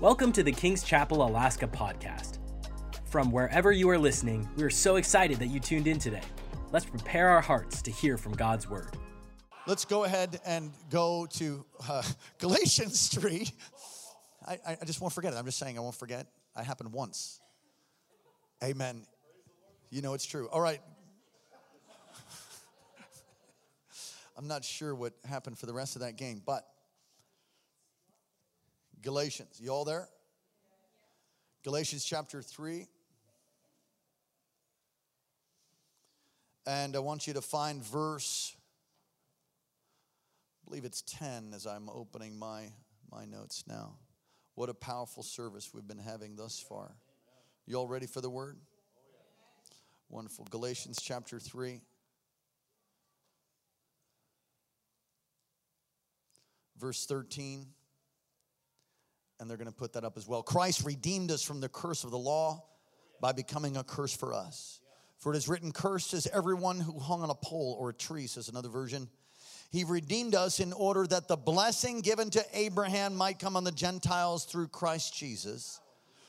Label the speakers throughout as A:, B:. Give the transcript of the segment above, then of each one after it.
A: Welcome to the King's Chapel Alaska podcast. From wherever you are listening, we are so excited that you tuned in today. Let's prepare our hearts to hear from God's word.
B: Let's go ahead and go to uh, Galatians 3. I, I just won't forget it. I'm just saying I won't forget. I happened once. Amen. You know it's true. All right. I'm not sure what happened for the rest of that game, but Galatians. You all there? Galatians chapter 3. And I want you to find verse, I believe it's 10 as I'm opening my, my notes now. What a powerful service we've been having thus far. You all ready for the word? Wonderful. Galatians chapter 3. Verse 13 and they're going to put that up as well. Christ redeemed us from the curse of the law by becoming a curse for us. For it is written, Cursed is everyone who hung on a pole or a tree, says another version. He redeemed us in order that the blessing given to Abraham might come on the Gentiles through Christ Jesus,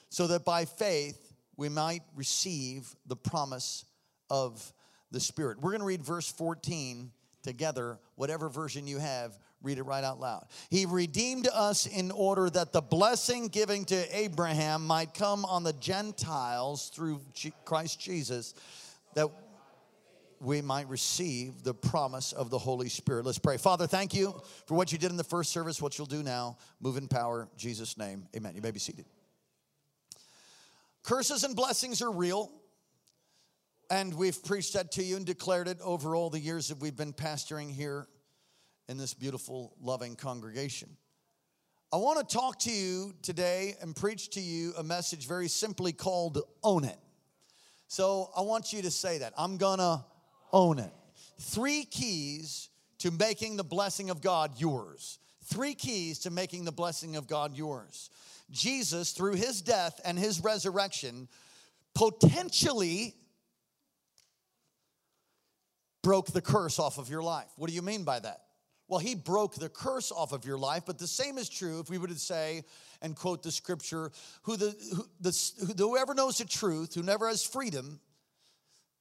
B: so that by faith we might receive the promise of the Spirit. We're going to read verse 14 together, whatever version you have Read it right out loud. He redeemed us in order that the blessing given to Abraham might come on the Gentiles through Christ Jesus, that we might receive the promise of the Holy Spirit. Let's pray. Father, thank you for what you did in the first service, what you'll do now. Move in power, Jesus' name. Amen. You may be seated. Curses and blessings are real. And we've preached that to you and declared it over all the years that we've been pastoring here in this beautiful, loving congregation. I want to talk to you today and preach to you a message very simply called Own It. So I want you to say that. I'm gonna own it. Three keys to making the blessing of God yours. Three keys to making the blessing of God yours. Jesus, through his death and his resurrection, potentially broke the curse off of your life. What do you mean by that? Well, he broke the curse off of your life, but the same is true if we were to say and quote the scripture who the, who, the who, whoever knows the truth, who never has freedom,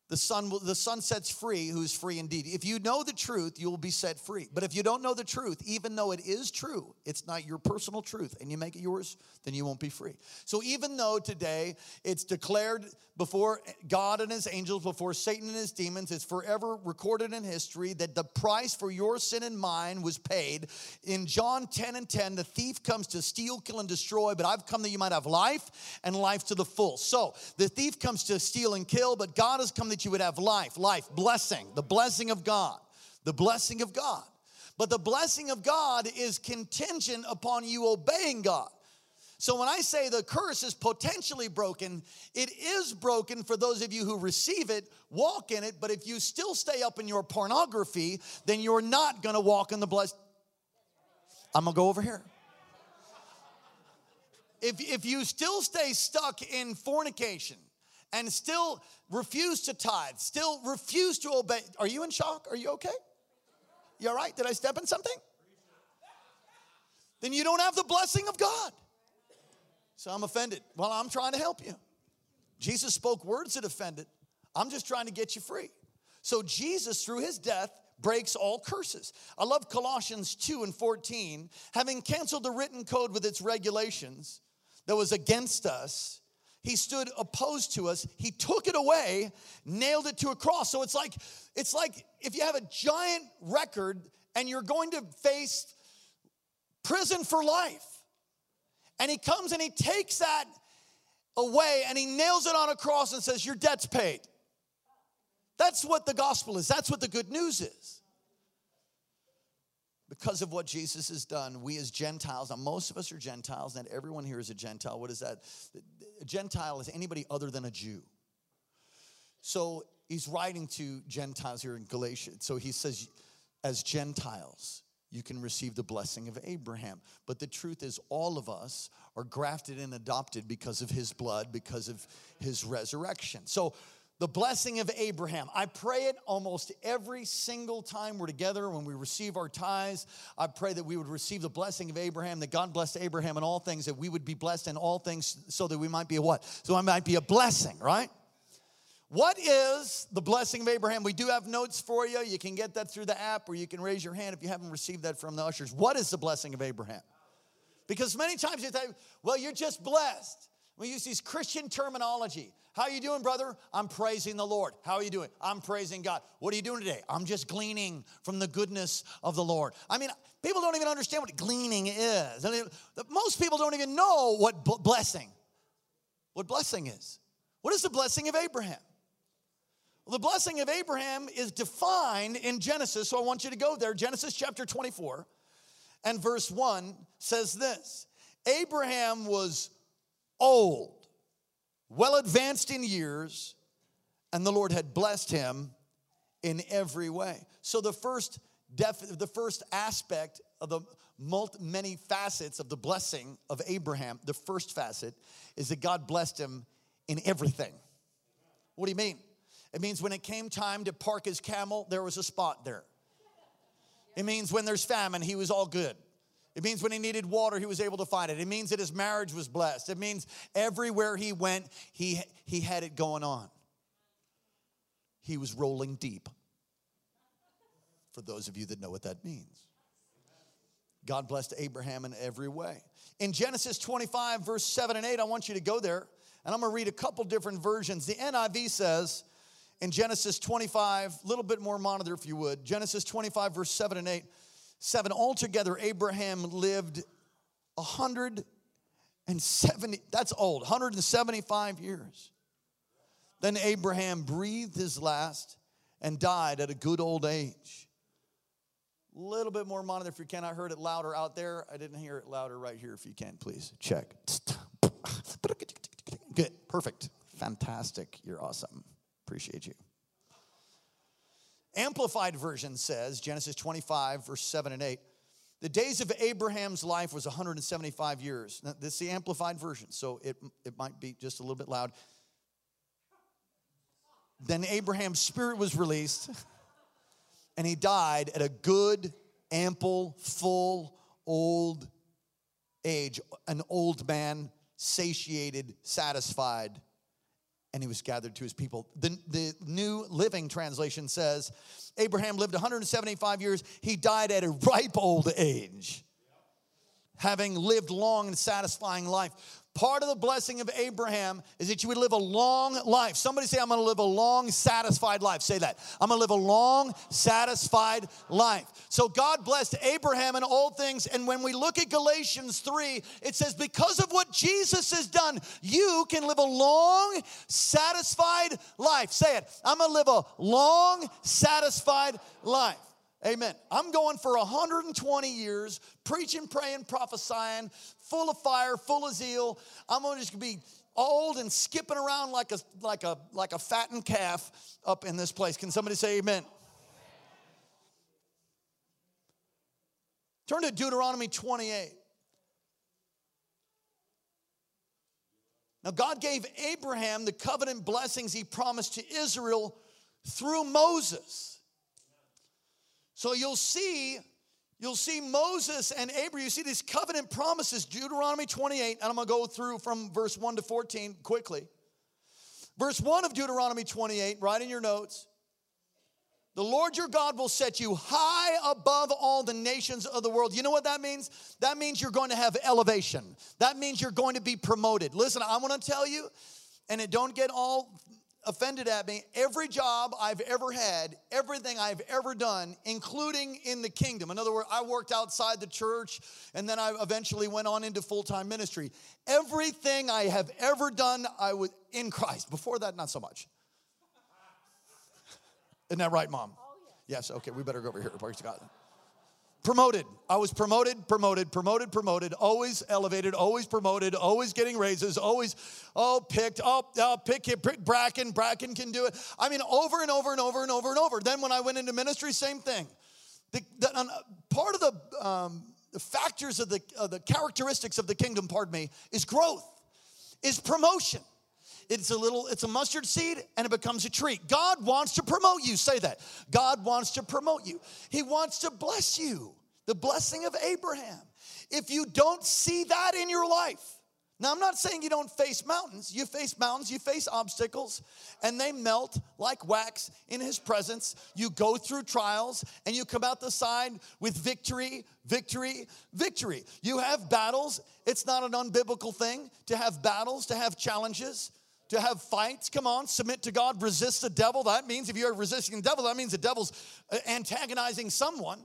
B: the son, the son sets free who is free indeed. If you know the truth, you will be set free. But if you don't know the truth, even though it is true, it's not your personal truth, and you make it yours, then you won't be free. So even though today it's declared before God and his angels, before Satan and his demons, it's forever recorded in history that the price for your sin and mine was paid. In John 10 and 10, the thief comes to steal, kill, and destroy, but I've come that you might have life and life to the full. So the thief comes to steal and kill, but God has come that you would have life, life, blessing, the blessing of God, the blessing of God. But the blessing of God is contingent upon you obeying God. So when I say the curse is potentially broken, it is broken for those of you who receive it, walk in it, but if you still stay up in your pornography, then you're not gonna walk in the blessed. I'm gonna go over here. If, if you still stay stuck in fornication, and still refuse to tithe, still refuse to obey. Are you in shock? Are you okay? You all right? Did I step in something? Then you don't have the blessing of God. So I'm offended. Well, I'm trying to help you. Jesus spoke words that offended. I'm just trying to get you free. So Jesus, through his death, breaks all curses. I love Colossians 2 and 14. Having canceled the written code with its regulations that was against us, he stood opposed to us. He took it away nailed it to a cross. So it's like it's like if you have a giant record and you're going to face prison for life and he comes and he takes that away and he nails it on a cross and says your debt's paid. That's what the gospel is. That's what the good news is because of what Jesus has done, we as Gentiles, now most of us are Gentiles, not everyone here is a Gentile. What is that? A Gentile is anybody other than a Jew. So he's writing to Gentiles here in Galatia. So he says, as Gentiles, you can receive the blessing of Abraham. But the truth is, all of us are grafted and adopted because of his blood, because of his resurrection. So the blessing of Abraham. I pray it almost every single time we're together when we receive our tithes. I pray that we would receive the blessing of Abraham, that God blessed Abraham in all things, that we would be blessed in all things so that we might be a what? So I might be a blessing, right? What is the blessing of Abraham? We do have notes for you. You can get that through the app or you can raise your hand if you haven't received that from the ushers. What is the blessing of Abraham? Because many times you think, well, you're just blessed. We use these Christian terminology. How you doing, brother? I'm praising the Lord. How are you doing? I'm praising God. What are you doing today? I'm just gleaning from the goodness of the Lord. I mean, people don't even understand what gleaning is. most people don't even know what blessing, what blessing is. What is the blessing of Abraham? Well, the blessing of Abraham is defined in Genesis, so I want you to go there. Genesis chapter 24 and verse 1 says this Abraham was old well advanced in years, and the Lord had blessed him in every way. So the first def- the first aspect of the multi- many facets of the blessing of Abraham, the first facet is that God blessed him in everything. What do you mean? It means when it came time to park his camel, there was a spot there. It means when there's famine, he was all good. It means when he needed water, he was able to find it. It means that his marriage was blessed. It means everywhere he went, he, he had it going on. He was rolling deep. For those of you that know what that means, God blessed Abraham in every way. In Genesis 25, verse 7 and 8, I want you to go there, and I'm gonna read a couple different versions. The NIV says, in Genesis 25, a little bit more monitor if you would. Genesis 25, verse 7 and 8 seven. Altogether, Abraham lived 170, that's old, 175 years. Then Abraham breathed his last and died at a good old age. A little bit more monitor if you can. I heard it louder out there. I didn't hear it louder right here if you can, please. Check. Good. Perfect. Fantastic. You're awesome. Appreciate you. Amplified version says, Genesis 25, verse 7 and 8, the days of Abraham's life was 175 years. Now, this is the Amplified version, so it, it might be just a little bit loud. Then Abraham's spirit was released, and he died at a good, ample, full, old age, an old man, satiated, satisfied, and he was gathered to his people. The, the New Living Translation says Abraham lived 175 years, he died at a ripe old age, having lived long and satisfying life. Part of the blessing of Abraham is that you would live a long life. Somebody say, I'm gonna live a long, satisfied life. Say that. I'm gonna live a long, satisfied life. So God blessed Abraham in all things. And when we look at Galatians 3, it says, Because of what Jesus has done, you can live a long, satisfied life. Say it. I'm gonna live a long, satisfied life. Amen. I'm going for 120 years, preaching, praying, prophesying, full of fire, full of zeal. I'm to just be old and skipping around like a like a like a fattened calf up in this place. Can somebody say amen? Turn to Deuteronomy 28. Now, God gave Abraham the covenant blessings he promised to Israel through Moses. So you'll see, you'll see Moses and Abraham, you see these covenant promises, Deuteronomy 28, and I'm gonna go through from verse 1 to 14 quickly. Verse 1 of Deuteronomy 28, write in your notes. The Lord your God will set you high above all the nations of the world. You know what that means? That means you're going to have elevation. That means you're going to be promoted. Listen, I want to tell you, and it don't get all offended at me every job I've ever had, everything I've ever done, including in the kingdom. In other words, I worked outside the church and then I eventually went on into full time ministry. Everything I have ever done, I was in Christ. Before that, not so much. Isn't that right, Mom? Oh, yes, okay, we better go over here. Praise God. Promoted. I was promoted, promoted, promoted, promoted, always elevated, always promoted, always getting raises, always, oh, picked, oh, oh pick it, pick Bracken, Bracken can do it. I mean, over and over and over and over and over. Then when I went into ministry, same thing. The, the, part of the, um, the factors of the, uh, the characteristics of the kingdom, pardon me, is growth, is promotion it's a little, it's a mustard seed and it becomes a tree. God wants to promote you. Say that. God wants to promote you. He wants to bless you. The blessing of Abraham. If you don't see that in your life, now, I'm not saying you don't face mountains. You face mountains, you face obstacles, and they melt like wax in His presence. You go through trials, and you come out the side with victory, victory, victory. You have battles. It's not an unbiblical thing to have battles, to have challenges, to have fights. Come on, submit to God, resist the devil. That means if you're resisting the devil, that means the devil's uh, antagonizing someone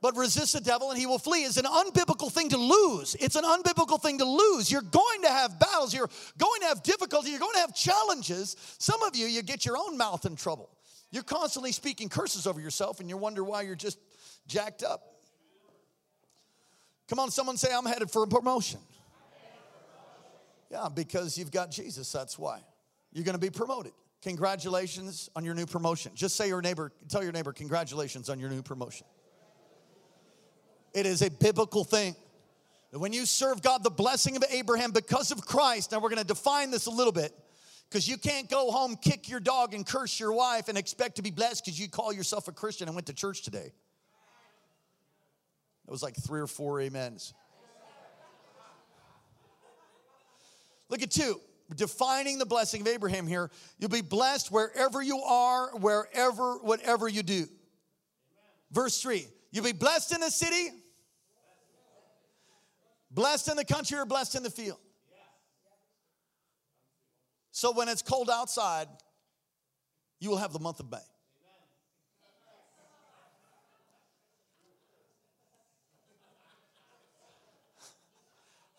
B: but resist the devil and he will flee is an unbiblical thing to lose. It's an unbiblical thing to lose. You're going to have battles, you're going to have difficulty, you're going to have challenges. Some of you, you get your own mouth in trouble. You're constantly speaking curses over yourself and you wonder why you're just jacked up. Come on, someone say, I'm headed for a promotion. Yeah, because you've got Jesus, that's why. You're gonna be promoted. Congratulations on your new promotion. Just say your neighbor, tell your neighbor, congratulations on your new promotion. It is a biblical thing. When you serve God, the blessing of Abraham because of Christ, now we're gonna define this a little bit because you can't go home, kick your dog, and curse your wife and expect to be blessed because you call yourself a Christian and went to church today. It was like three or four amens. Look at two. Defining the blessing of Abraham here. You'll be blessed wherever you are, wherever, whatever you do. Verse three. You'll be blessed in the city, blessed in the country, or blessed in the field. So when it's cold outside, you will have the month of May.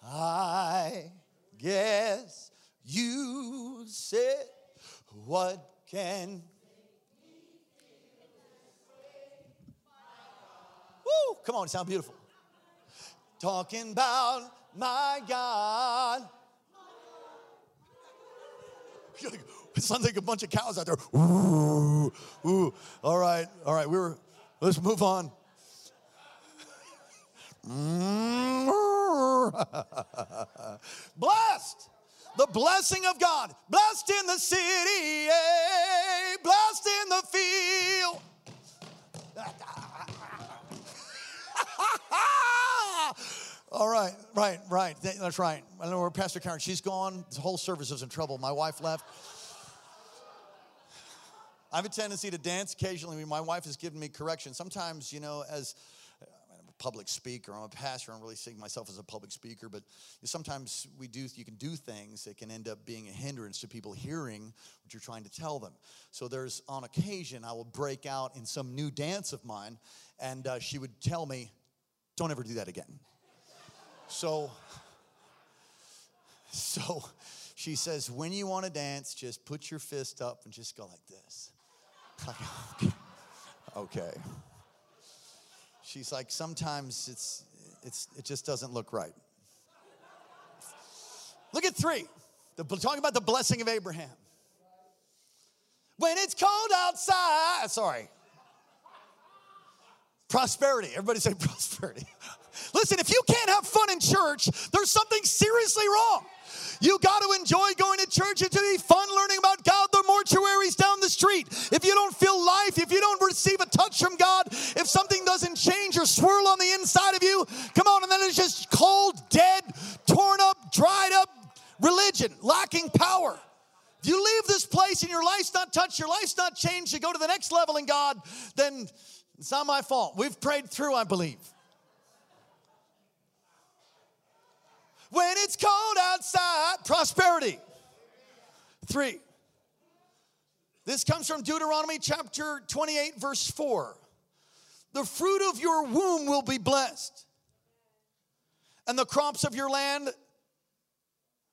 B: I on, sound beautiful. Talking about my God. It sounds like a bunch of cows out there. Ooh, ooh. All right, all right. We were. Let's move on. Blessed. The blessing of God. Blessed in the city. Eh? Blessed in the field. All right, right, right. That's right. I know where Pastor Karen, she's gone. The whole service is in trouble. My wife left. I have a tendency to dance occasionally. My wife has given me correction. Sometimes, you know, as I'm a public speaker, I'm a pastor. I don't really seeing myself as a public speaker, but sometimes we do. You can do things that can end up being a hindrance to people hearing what you're trying to tell them. So there's on occasion I will break out in some new dance of mine, and uh, she would tell me, "Don't ever do that again." So, so she says, when you want to dance, just put your fist up and just go like this. okay. She's like, sometimes it's, it's, it just doesn't look right. Look at three. The, talking about the blessing of Abraham. When it's cold outside, sorry. Prosperity. Everybody say prosperity. Listen, if you can't have fun in church, there's something seriously wrong. You got to enjoy going to church to be fun learning about God. The mortuaries down the street. If you don't feel life, if you don't receive a touch from God, if something doesn't change or swirl on the inside of you, come on, and then it's just cold, dead, torn up, dried up religion, lacking power. If you leave this place and your life's not touched, your life's not changed, you go to the next level in God, then it's not my fault. We've prayed through, I believe. When it's cold outside, prosperity. Three. This comes from Deuteronomy chapter 28, verse 4. The fruit of your womb will be blessed, and the crops of your land.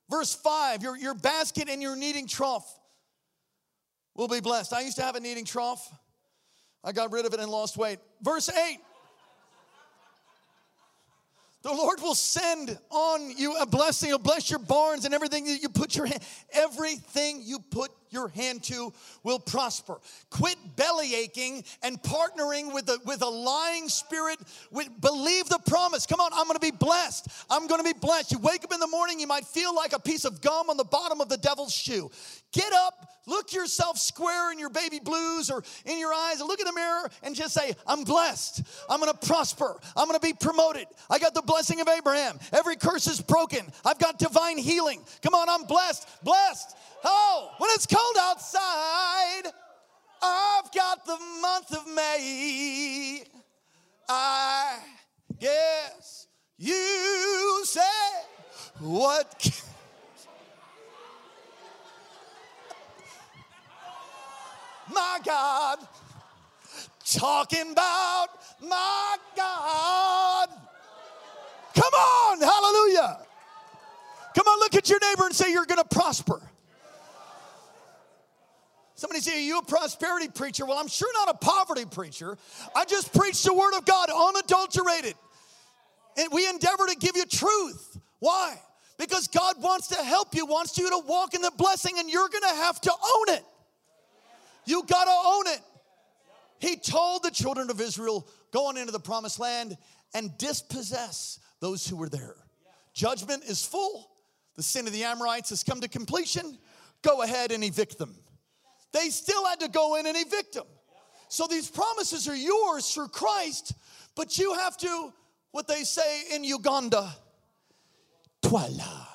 B: Verse 5, your, your basket and your kneading trough will be blessed. I used to have a kneading trough. I got rid of it and lost weight. Verse 8, the Lord will send on you a blessing. He'll bless your barns and everything that you put your hand, everything you put your hand to will prosper. Quit belly aching and partnering with a, with a lying spirit. With, believe the promise. Come on, I'm gonna be blessed. I'm gonna be blessed. You wake up in the morning, you might feel like a piece of gum on the bottom of the devil's shoe. Get up, look yourself square in your baby blues or in your eyes, and look in the mirror and just say, I'm blessed. I'm gonna prosper. I'm gonna be promoted. I got the blessing of Abraham. Every curse is broken. I've got divine healing. Come on, I'm blessed. Blessed. Oh, when it's cold outside, I've got the month of May. I guess you say what. My God, talking about my God. Come on, hallelujah. Come on, look at your neighbor and say, You're gonna prosper. Somebody say, Are you a prosperity preacher? Well, I'm sure not a poverty preacher. I just preach the word of God unadulterated. And we endeavor to give you truth. Why? Because God wants to help you, wants you to walk in the blessing, and you're gonna have to own it. You gotta own it. He told the children of Israel, Go on into the promised land and dispossess those who were there. Judgment is full. The sin of the Amorites has come to completion. Go ahead and evict them. They still had to go in and evict them. So these promises are yours through Christ, but you have to, what they say in Uganda, twala.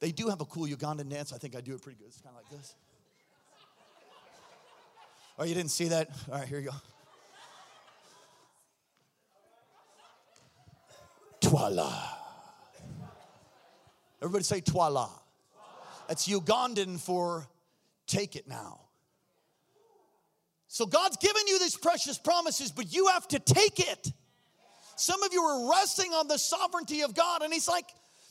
B: They do have a cool Ugandan dance. I think I do it pretty good. It's kind of like this. Oh, you didn't see that? All right, here you go. Twala. Everybody say Twala. That's Ugandan for take it now. So God's given you these precious promises, but you have to take it. Some of you are resting on the sovereignty of God, and He's like,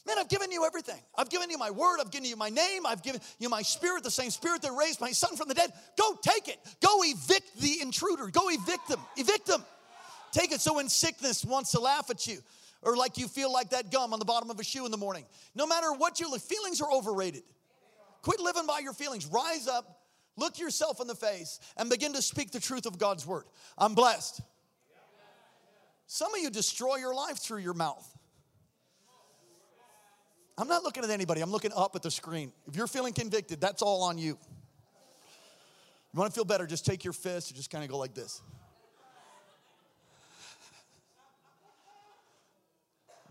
B: Man, I've given you everything. I've given you my word. I've given you my name. I've given you my spirit, the same spirit that raised my son from the dead. Go take it. Go evict the intruder. Go evict them. Evict them. Take it. So when sickness wants to laugh at you, or like you feel like that gum on the bottom of a shoe in the morning, no matter what your feelings are overrated. Quit living by your feelings. Rise up, look yourself in the face, and begin to speak the truth of God's word. I'm blessed. Some of you destroy your life through your mouth. I'm not looking at anybody, I'm looking up at the screen. If you're feeling convicted, that's all on you. You want to feel better, just take your fist and just kind of go like this.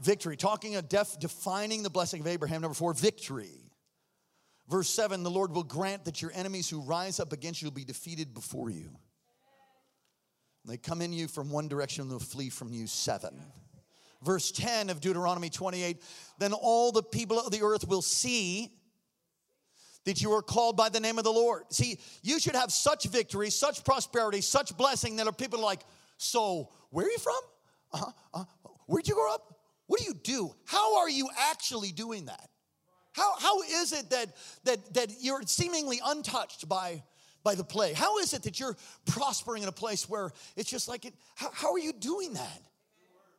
B: Victory, talking of def, defining the blessing of Abraham. Number four, victory. Verse seven, the Lord will grant that your enemies who rise up against you will be defeated before you. They come in you from one direction, and they'll flee from you seven verse 10 of Deuteronomy 28 then all the people of the earth will see that you are called by the name of the Lord. See, you should have such victory, such prosperity, such blessing that are people are like, so where are you from? Uh-huh, uh, where'd you grow up? What do you do? How are you actually doing that? How, how is it that, that, that you're seemingly untouched by, by the plague? How is it that you're prospering in a place where it's just like, it, how, how are you doing that?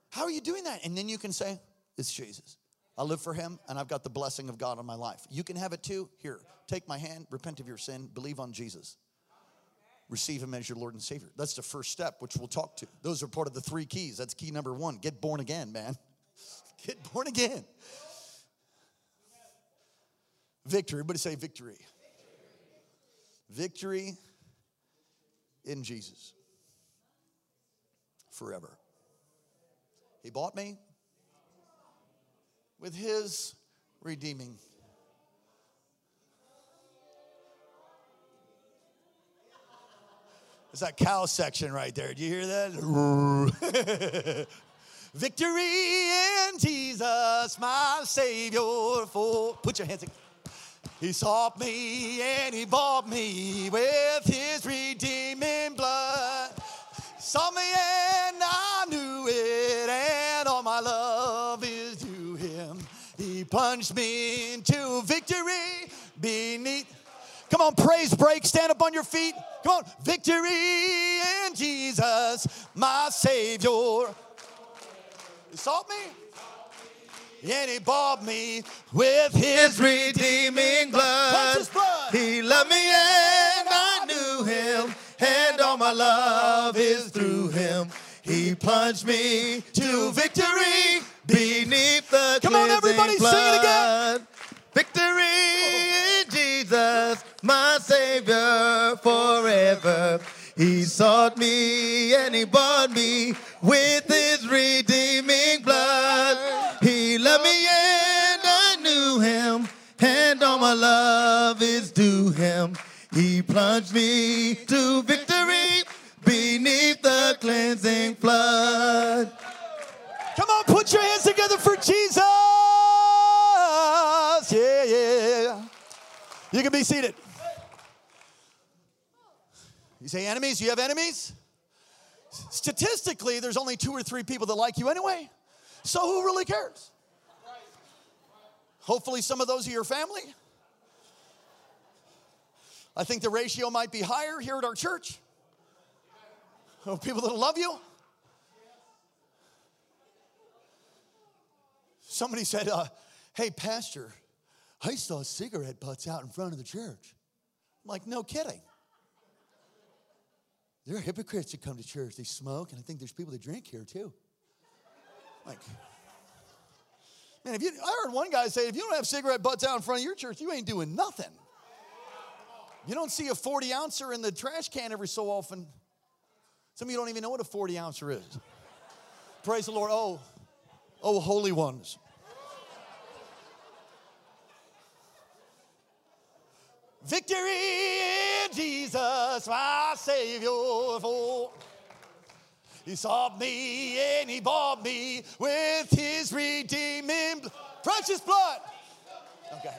B: How are you doing that? And then you can say, It's Jesus. I live for him and I've got the blessing of God on my life. You can have it too. Here, take my hand, repent of your sin, believe on Jesus. Receive him as your Lord and Savior. That's the first step, which we'll talk to. Those are part of the three keys. That's key number one. Get born again, man. Get born again. Victory. Everybody say victory. Victory in Jesus forever. He bought me with his redeeming. It's that cow section right there. Do you hear that? Victory in Jesus, my Savior. For put your hands. together. He sought me and he bought me with his redeeming blood. Saw me and I knew it, and all my love is to him. He plunged me into victory beneath. Come on, praise break. Stand up on your feet. Come on, victory in Jesus, my Savior. Sought me and he bought me with his
C: His redeeming blood.
B: Precious blood.
C: He loved me and I knew him, and all my love is through him. He plunged me to victory beneath the
B: Come on, everybody,
C: cleansing
B: sing it again.
C: blood. Victory in Jesus, my Savior forever. He sought me and he bought me with his redeeming blood. He loved me and I knew him, and all my love is due him. He plunged me to victory beneath the cleansing flood.
B: Come on, put your hands together for Jesus. Yeah, yeah. You can be seated. You say enemies? You have enemies? Statistically, there's only two or three people that like you anyway. So who really cares? Hopefully, some of those are your family. I think the ratio might be higher here at our church of people that love you. Somebody said, uh, Hey, Pastor, I saw cigarette butts out in front of the church. I'm like, No kidding. There are hypocrites that come to church. They smoke, and I think there's people that drink here too. Like, man, if you, I heard one guy say, if you don't have cigarette butts out in front of your church, you ain't doing nothing. You don't see a 40 ouncer in the trash can every so often. Some of you don't even know what a 40 ouncer is. Praise the Lord. Oh, oh, holy ones. Victory in Jesus, my Savior. For he sought me and he bought me with his redeeming precious blood. Okay.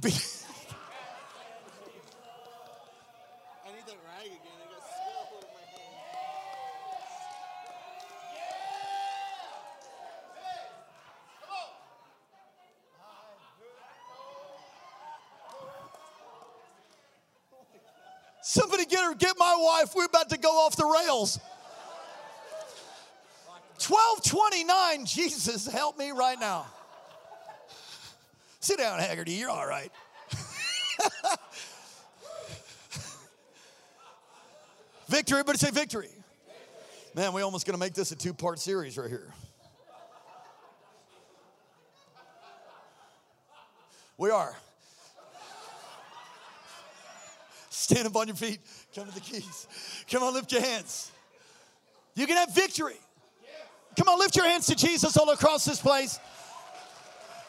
B: Be-
D: I need that rag again. I got stuff over my hand.
B: Somebody get her, get my wife. We're about to go off the rails. 1229, Jesus, help me right now. Sit down, Haggerty. You're all right. victory, everybody say victory. Man, we almost gonna make this a two-part series right here. We are. Stand up on your feet. Come to the keys. Come on, lift your hands. You can have victory. Come on, lift your hands to Jesus all across this place.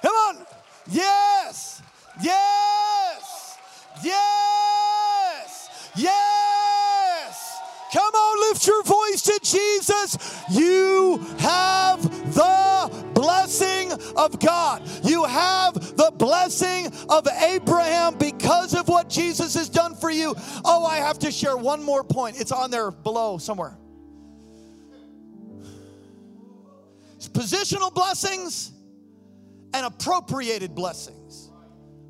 B: Come on. Yes. Yes. Yes. Yes. Come on, lift your voice to Jesus. You have the blessing of God. You have the blessing of Abraham because of what Jesus has done for you. Oh, I have to share one more point. It's on there below somewhere. It's positional blessings and appropriated blessings.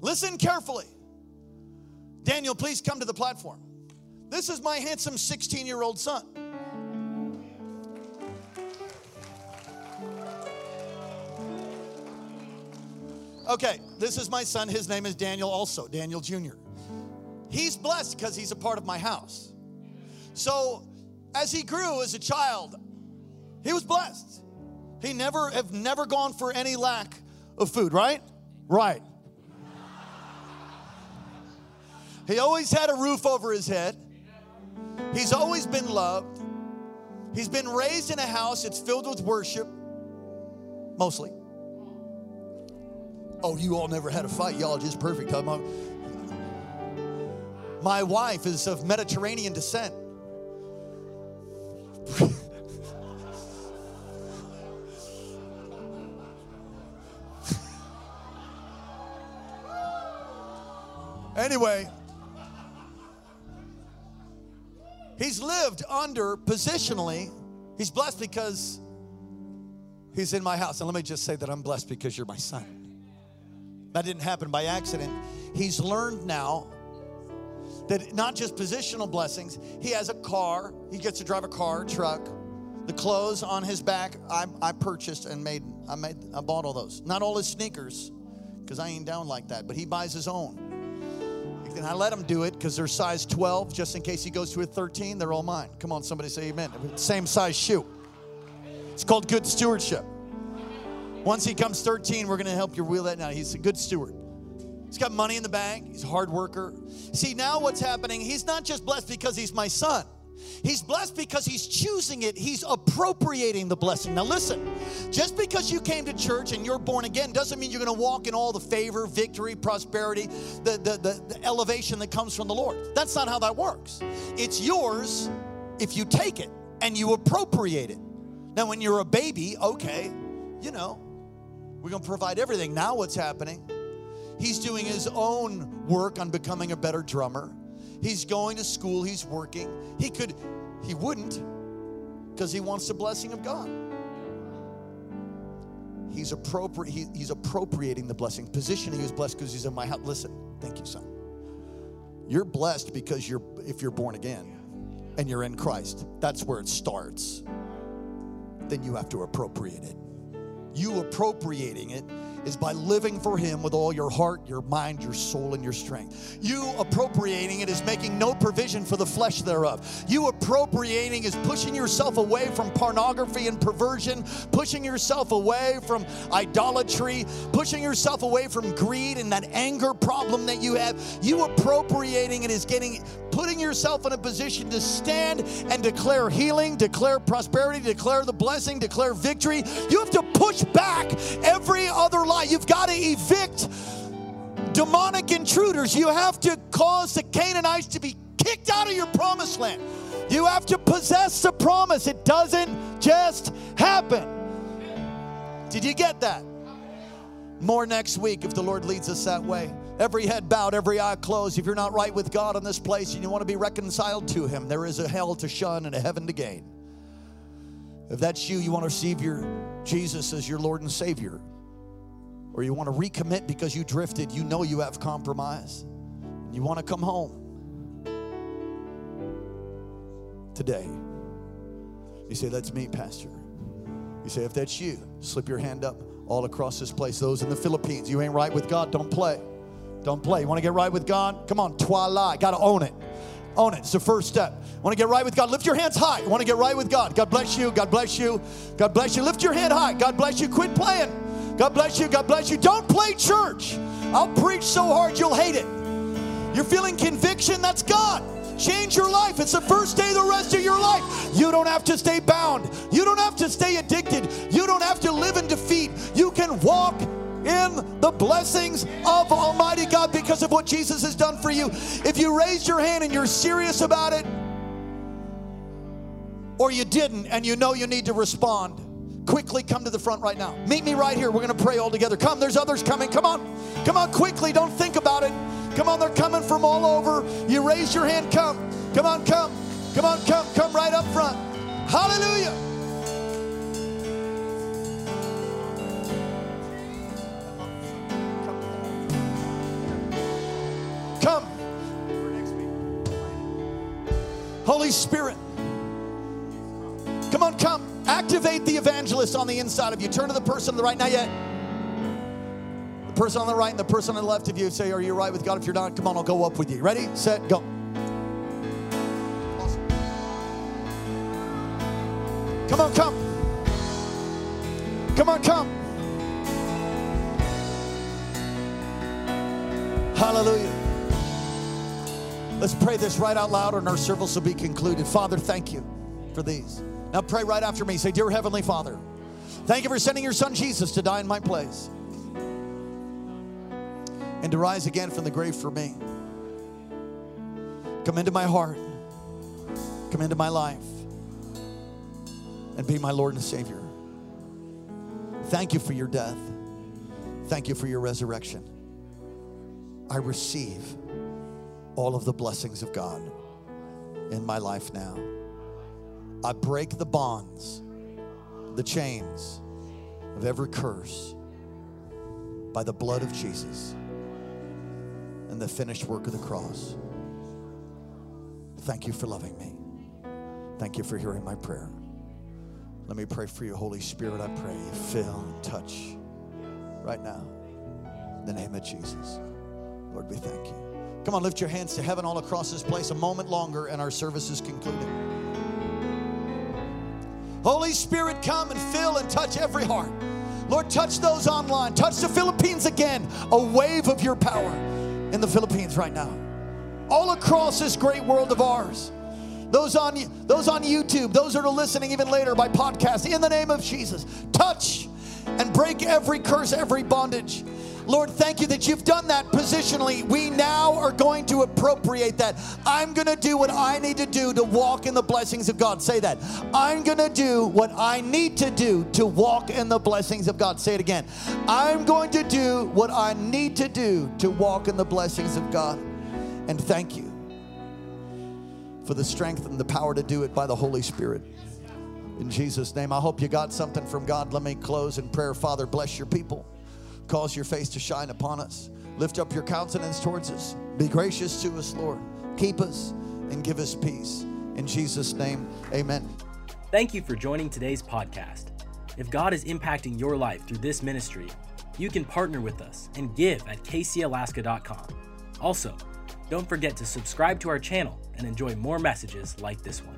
B: Listen carefully. Daniel, please come to the platform. This is my handsome 16 year old son. Okay, this is my son. His name is Daniel, also, Daniel Jr. He's blessed because he's a part of my house. So, as he grew as a child, he was blessed. He never have never gone for any lack of food, right? Right. He always had a roof over his head. He's always been loved. He's been raised in a house that's filled with worship, mostly. Oh, you all never had a fight. Y'all just perfect. On. My wife is of Mediterranean descent. anyway, he's lived under positionally. He's blessed because he's in my house. And let me just say that I'm blessed because you're my son. That didn't happen by accident. He's learned now that not just positional blessings, he has a car, he gets to drive a car, truck. The clothes on his back, I, I purchased and made, I made, I bought all those. Not all his sneakers, because I ain't down like that, but he buys his own. And I let him do it because they're size 12, just in case he goes to a 13, they're all mine. Come on, somebody say amen. Same size shoe. It's called good stewardship. Once he comes 13, we're going to help you wheel that now. He's a good steward. He's got money in the bank. He's a hard worker. See, now what's happening, he's not just blessed because he's my son. He's blessed because he's choosing it. He's appropriating the blessing. Now, listen, just because you came to church and you're born again doesn't mean you're going to walk in all the favor, victory, prosperity, the, the, the, the elevation that comes from the Lord. That's not how that works. It's yours if you take it and you appropriate it. Now, when you're a baby, okay, you know, we're going to provide everything. Now, what's happening? He's doing his own work on becoming a better drummer. He's going to school, he's working. He could, he wouldn't, because he wants the blessing of God. He's, appropri- he, he's appropriating the blessing. Positioning is blessed because he's in my house. Listen, thank you, son. You're blessed because you're if you're born again and you're in Christ. That's where it starts. Then you have to appropriate it. You appropriating it is by living for Him with all your heart, your mind, your soul, and your strength. You appropriating it is making no provision for the flesh thereof. You appropriating is pushing yourself away from pornography and perversion, pushing yourself away from idolatry, pushing yourself away from greed and that anger problem that you have. You appropriating it is getting putting yourself in a position to stand and declare healing, declare prosperity, declare the blessing, declare victory. You have to push back every other lie. You've got to evict demonic intruders. You have to cause the Canaanites to be kicked out of your promised land. You have to possess the promise. It doesn't just happen. Did you get that? More next week if the Lord leads us that way. Every head bowed, every eye closed. If you're not right with God in this place and you want to be reconciled to Him, there is a hell to shun and a heaven to gain. If that's you, you want to receive your Jesus as your Lord and Savior, or you want to recommit because you drifted, you know you have compromise, you want to come home today. You say, That's me, Pastor. You say, If that's you, slip your hand up all across this place. Those in the Philippines, you ain't right with God, don't play. Don't play. You want to get right with God? Come on, twala. Got to own it. Own it. It's the first step. Want to get right with God? Lift your hands high. Want to get right with God? God bless you. God bless you. God bless you. Lift your hand high. God bless you. Quit playing. God bless you. God bless you. Don't play church. I'll preach so hard you'll hate it. You're feeling conviction? That's God. Change your life. It's the first day of the rest of your life. You don't have to stay bound. You don't have to stay addicted. You don't have to live in defeat. You can walk in the blessings of Almighty God because of what Jesus has done for you. If you raised your hand and you're serious about it, or you didn't and you know you need to respond, quickly come to the front right now. Meet me right here. We're going to pray all together. Come, there's others coming. Come on. Come on quickly. Don't think about it. Come on, they're coming from all over. You raise your hand, come. Come on, come. Come on, come. Come right up front. Hallelujah. Come. Holy Spirit. The on the inside of you. Turn to the person on the right, not yet. The person on the right and the person on the left of you say, Are you right with God? If you're not, come on, I'll go up with you. Ready, set, go. Come on, come. Come on, come. Hallelujah. Let's pray this right out loud and our service will be concluded. Father, thank you for these. Now pray right after me. Say, Dear Heavenly Father, thank you for sending your son Jesus to die in my place and to rise again from the grave for me. Come into my heart, come into my life, and be my Lord and Savior. Thank you for your death. Thank you for your resurrection. I receive all of the blessings of God in my life now. I break the bonds, the chains of every curse by the blood of Jesus and the finished work of the cross. Thank you for loving me. Thank you for hearing my prayer. Let me pray for you, Holy Spirit. I pray you fill and touch right now. In the name of Jesus. Lord, we thank you. Come on, lift your hands to heaven all across this place a moment longer, and our service is concluded. Holy Spirit, come and fill and touch every heart. Lord, touch those online. Touch the Philippines again. A wave of your power in the Philippines right now. All across this great world of ours. Those on those on YouTube, those that are listening even later by podcast, in the name of Jesus, touch and break every curse, every bondage. Lord, thank you that you've done that positionally. We now are going to appropriate that. I'm going to do what I need to do to walk in the blessings of God. Say that. I'm going to do what I need to do to walk in the blessings of God. Say it again. I'm going to do what I need to do to walk in the blessings of God. And thank you for the strength and the power to do it by the Holy Spirit. In Jesus' name, I hope you got something from God. Let me close in prayer. Father, bless your people. Cause your face to shine upon us. Lift up your countenance towards us. Be gracious to us, Lord. Keep us and give us peace. In Jesus' name, amen.
A: Thank you for joining today's podcast. If God is impacting your life through this ministry, you can partner with us and give at kcalaska.com. Also, don't forget to subscribe to our channel and enjoy more messages like this one.